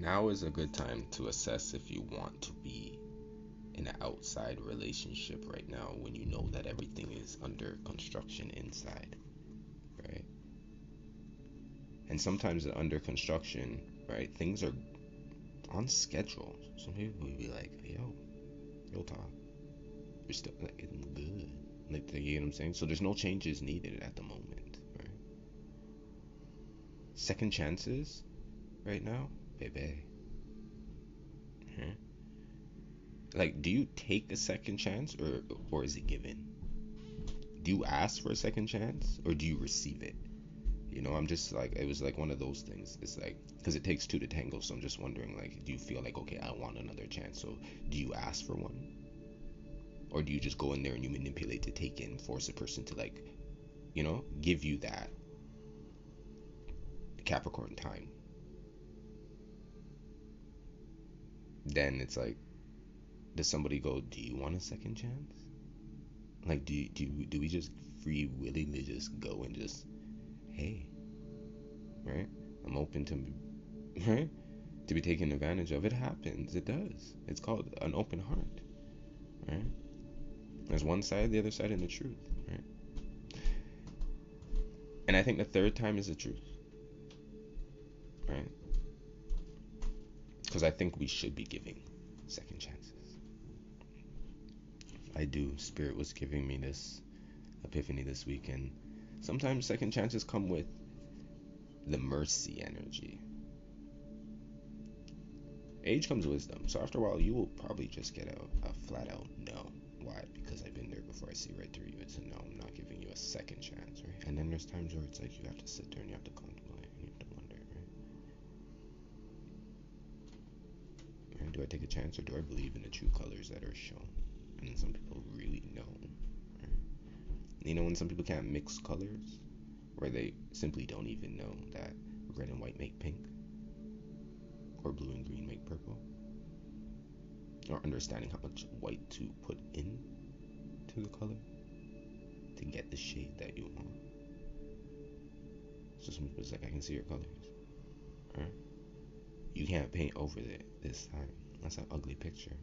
now is a good time to assess if you want to be in an outside relationship right now when you know that everything is under construction inside, right? And sometimes under construction, right, things are on schedule. Some people will be like, yo, yo, talk. You're still like, good. Like, you know what I'm saying? So there's no changes needed at the moment, right? Second chances right now, baby. Hmm? Like, do you take a second chance or or is it given? Do you ask for a second chance or do you receive it? You know, I'm just like it was like one of those things. It's like because it takes two to tango. So I'm just wondering, like, do you feel like okay, I want another chance? So do you ask for one, or do you just go in there and you manipulate to take in, force a person to like, you know, give you that Capricorn time? Then it's like, does somebody go, do you want a second chance? Like, do do do we just free willingly just go and just hey, right? I'm open to, right? To be taken advantage of. It happens. It does. It's called an open heart, right? There's one side, the other side, and the truth, right? And I think the third time is the truth, Because I think we should be giving second chances. I do. Spirit was giving me this epiphany this weekend sometimes second chances come with the mercy energy. Age comes wisdom. So after a while, you will probably just get a, a flat out no. Why? Because I've been there before. I see right through you. It's a no. I'm not giving you a second chance, right? And then there's times where it's like you have to sit there and you have to contemplate and you have to wonder, right? And do I take a chance or do I believe in the true colors that are shown? And some people really know you know when some people can't mix colors, where they simply don't even know that red and white make pink, or blue and green make purple, or understanding how much white to put in to the color to get the shade that you want. So some people's like, I can see your colors. You can't paint over it this time. That's an ugly picture.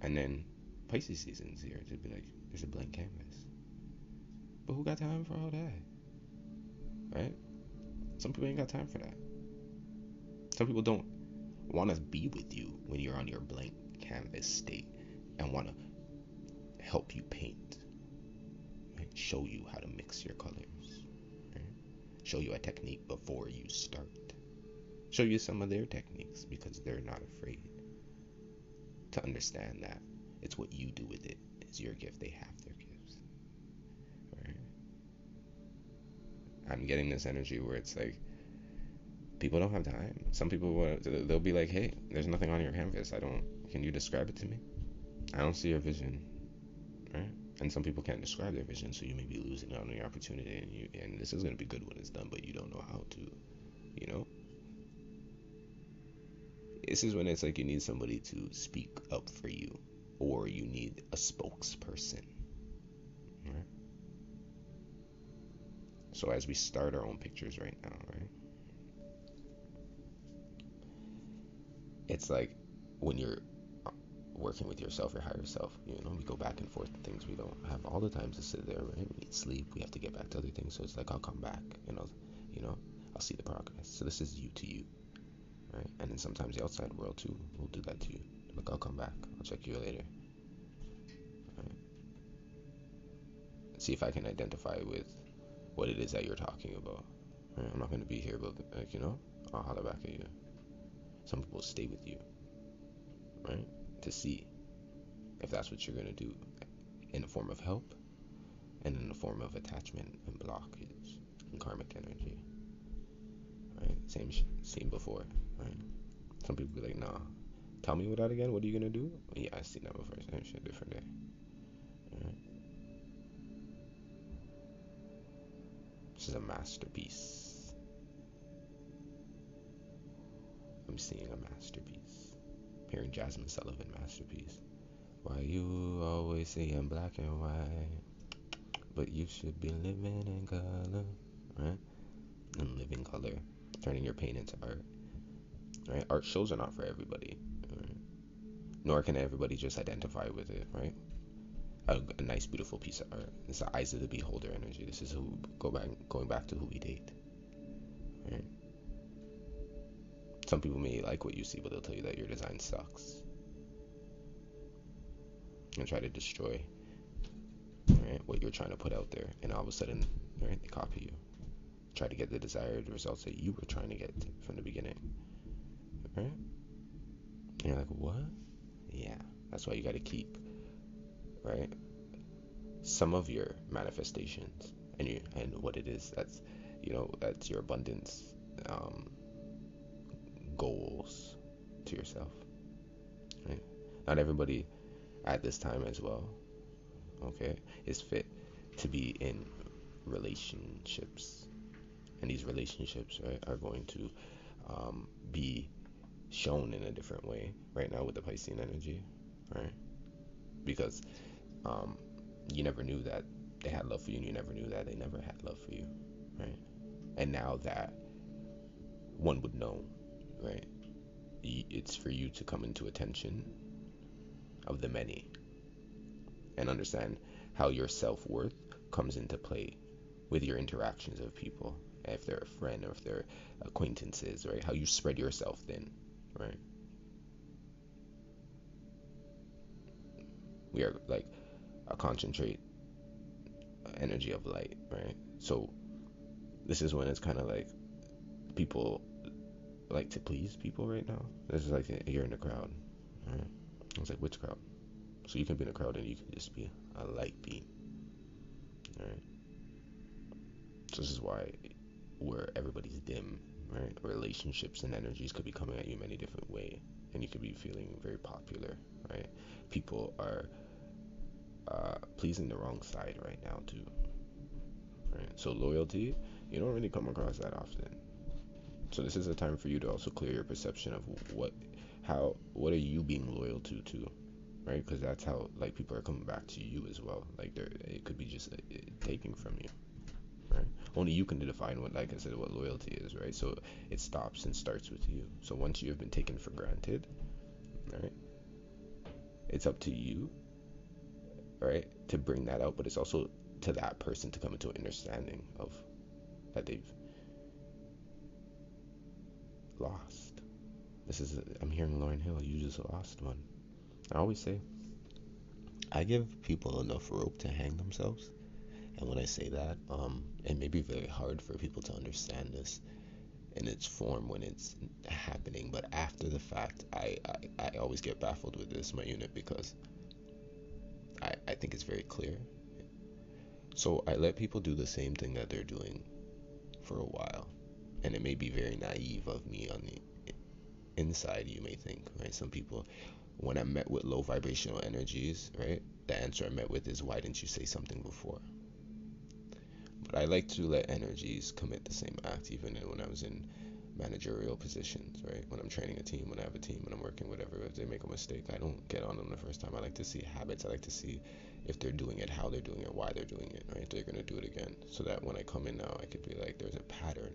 And then Pisces season's here to be like, there's a blank canvas. But who got time for all that? Right? Some people ain't got time for that. Some people don't want to be with you when you're on your blank canvas state and want to help you paint. Right? Show you how to mix your colors. Right? Show you a technique before you start. Show you some of their techniques because they're not afraid to understand that it's what you do with it. It's your gift. They have their gifts. Right? I'm getting this energy where it's like people don't have time. Some people want they'll be like, "Hey, there's nothing on your canvas. I don't. Can you describe it to me? I don't see your vision." Right? And some people can't describe their vision, so you may be losing out on the opportunity. And you and this is gonna be good when it's done, but you don't know how to. You know. This is when it's like you need somebody to speak up for you or you need a spokesperson. Right? So as we start our own pictures right now, right? It's like when you're uh, working with yourself, your higher self, you know, we go back and forth things. We don't have all the time to sit there, right? We need sleep. We have to get back to other things. So it's like I'll come back and I'll, you know, I'll see the progress. So this is you to you, right? And then sometimes the outside world too will do that to you. Look, I'll come back. I'll check you later. Right. See if I can identify with what it is that you're talking about. Right. I'm not going to be here, but like you know, I'll holler back at you. Some people stay with you, right, to see if that's what you're going to do, in the form of help, and in the form of attachment and blockage and karmic energy. Right. Same seen before. Right. Some people be like, nah, Tell me that again. What are you gonna do? Yeah, I seen that before. Same shit, different day. Right. This is a masterpiece. I'm seeing a masterpiece. Hearing Jazmine Sullivan masterpiece. Why you always seeing black and white? But you should be living in color, right? in living color, turning your pain into art. Right? Art shows are not for everybody. Right? Nor can everybody just identify with it, right? A, a, nice, beautiful piece of art. It's the eyes of the beholder energy. This is who go back, going back to who we date. Right? Some people may like what you see, but they'll tell you that your design sucks and try to destroy right, what you're trying to put out there, and all of a sudden, right, they copy you, try to get the desired results that you were trying to get from the beginning, right? And you're like, what? Yeah, that's why you got to keep, right, some of your manifestations and you and what it is that's, you know, that's your abundance um, goals to yourself, right? Not everybody at this time as well. Okay, is fit to be in relationships, and these relationships right, are going to um, be shown in a different way right now with the Piscean energy, right? Because um, you never knew that they had love for you, and you never knew that they never had love for you, right? And now that one would know, right? It's for you to come into attention of the many and understand how your self worth comes into play with your interactions of people. If they're a friend or if they're acquaintances, right? How you spread yourself thin, right? We are like a concentrate energy of light, right? So this is when it's kind of like people like to please people right now. This is like you're in the crowd, right? I was like, which crowd? So you can be in a crowd and you can just be a light beam. Alright? So this is why where everybody's dim, right? Relationships and energies could be coming at you in many different ways. And you could be feeling very popular, right? People are uh, pleasing the wrong side right now too. Right? So loyalty, you don't really come across that often. So this is a time for you to also clear your perception of what how what are you being loyal to too right because that's how like people are coming back to you as well like they're it could be just uh, taking from you only you can define what like i said what loyalty is right so it stops and starts with you so once you have been taken for granted right it's up to you right to bring that out but it's also to that person to come into an understanding of that they've lost this is I'm hearing Lauryn Hill. You just lost one. I always say I give people enough rope to hang themselves, and when I say that, um, it may be very hard for people to understand this in its form when it's happening. But after the fact, I I, I always get baffled with this my unit because I I think it's very clear. So I let people do the same thing that they're doing for a while, and it may be very naive of me on the inside you may think right some people when i met with low vibrational energies right the answer i met with is why didn't you say something before i like to let energies commit the same act even when i was in managerial positions right? When i'm training a team when i have a team when i'm working whatever if they make a mistake i don't get on them the first time. I like to see habits. I like to see if they're doing it how they're doing it why they're doing it right? They're to do it again. So that when i come in now i could be like there's a pattern.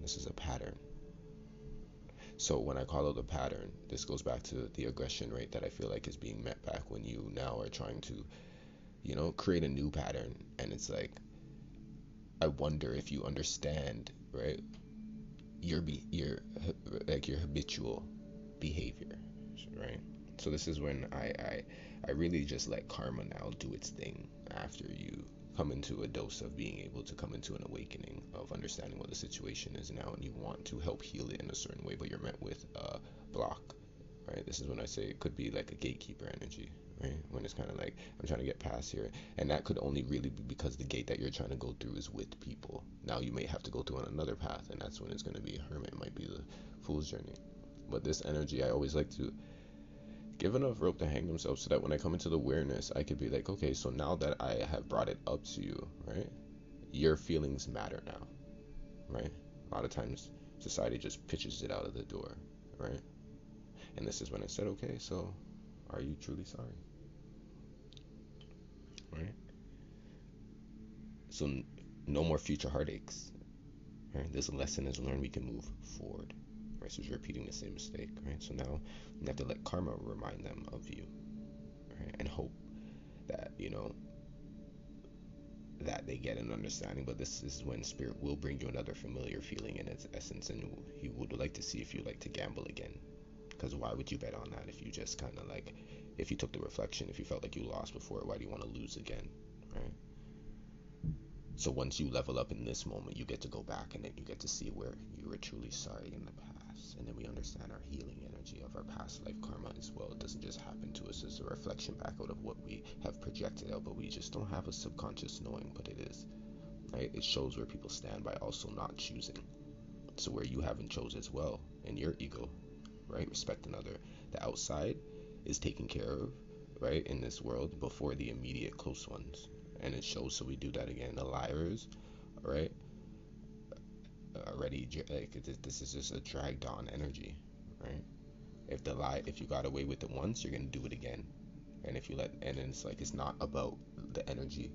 This is a pattern. So when I call out the pattern, this goes back to the aggression rate that I feel like is being met back when you now are trying to, you know, create a new pattern. And it's like, I wonder if you understand, right? Your be your like your habitual behavior, right? So this is when I I I really just let karma now do its thing after you come into a dose of being able to come into an awakening of understanding what the situation is now and you want to help heal it in a certain way but you're met with a block right this is when i say it could be like a gatekeeper energy right when it's kind of like i'm trying to get past here and that could only really be because the gate that you're trying to go through is with people now you may have to go through on another path and that's when it's going to be a hermit might be the fool's journey but this energy i always like to give enough rope to hang themselves so that when I come into the awareness, I could be like, okay, so now that I have brought it up to you, right? Your feelings matter now, right? A lot of times society just pitches it out of the door, right? And this is when I said, okay, so are you truly sorry? Right? So no more future heartaches. Right? This lesson is learned, we can move forward. Right? So repeating the same mistake. Right? So now you have to let karma remind them of you. Right? And hope that, you know, that they get an understanding, but this is when spirit will bring you another familiar feeling in its essence, and he would like to see if you like to gamble again. Because why would you bet on that if you just kind of like, if you took the reflection, if you felt like you lost before, why do you want to lose again, right? So once you level up in this moment, you get to go back and then you get to see where you were truly sorry in the past, and then we understand our healing energy of our past life karma as well. It doesn't just happen to us as a reflection back out of what we have projected out, but we just don't have a subconscious knowing, but it is. Right? It shows where people stand by also not choosing. So where you haven't chose as well in your ego, right? Respect another. The outside is taken care of, right, in this world before the immediate close ones. And it shows so we do that again. The liars, right? Already like this is just a dragged on energy, right? If the lie, if you got away with it once, you're gonna do it again. And if you let, and it's like it's not about the energy,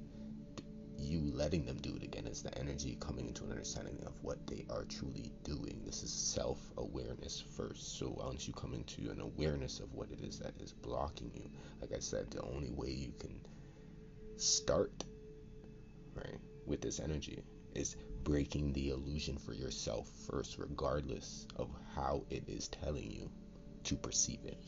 you letting them do it again. It's the energy coming into an understanding of what they are truly doing. This is self awareness first. So once you come into an awareness of what it is that is blocking you, like I said, the only way you can start, right, with this energy is breaking the illusion for yourself first, regardless of how it is telling you to perceive it.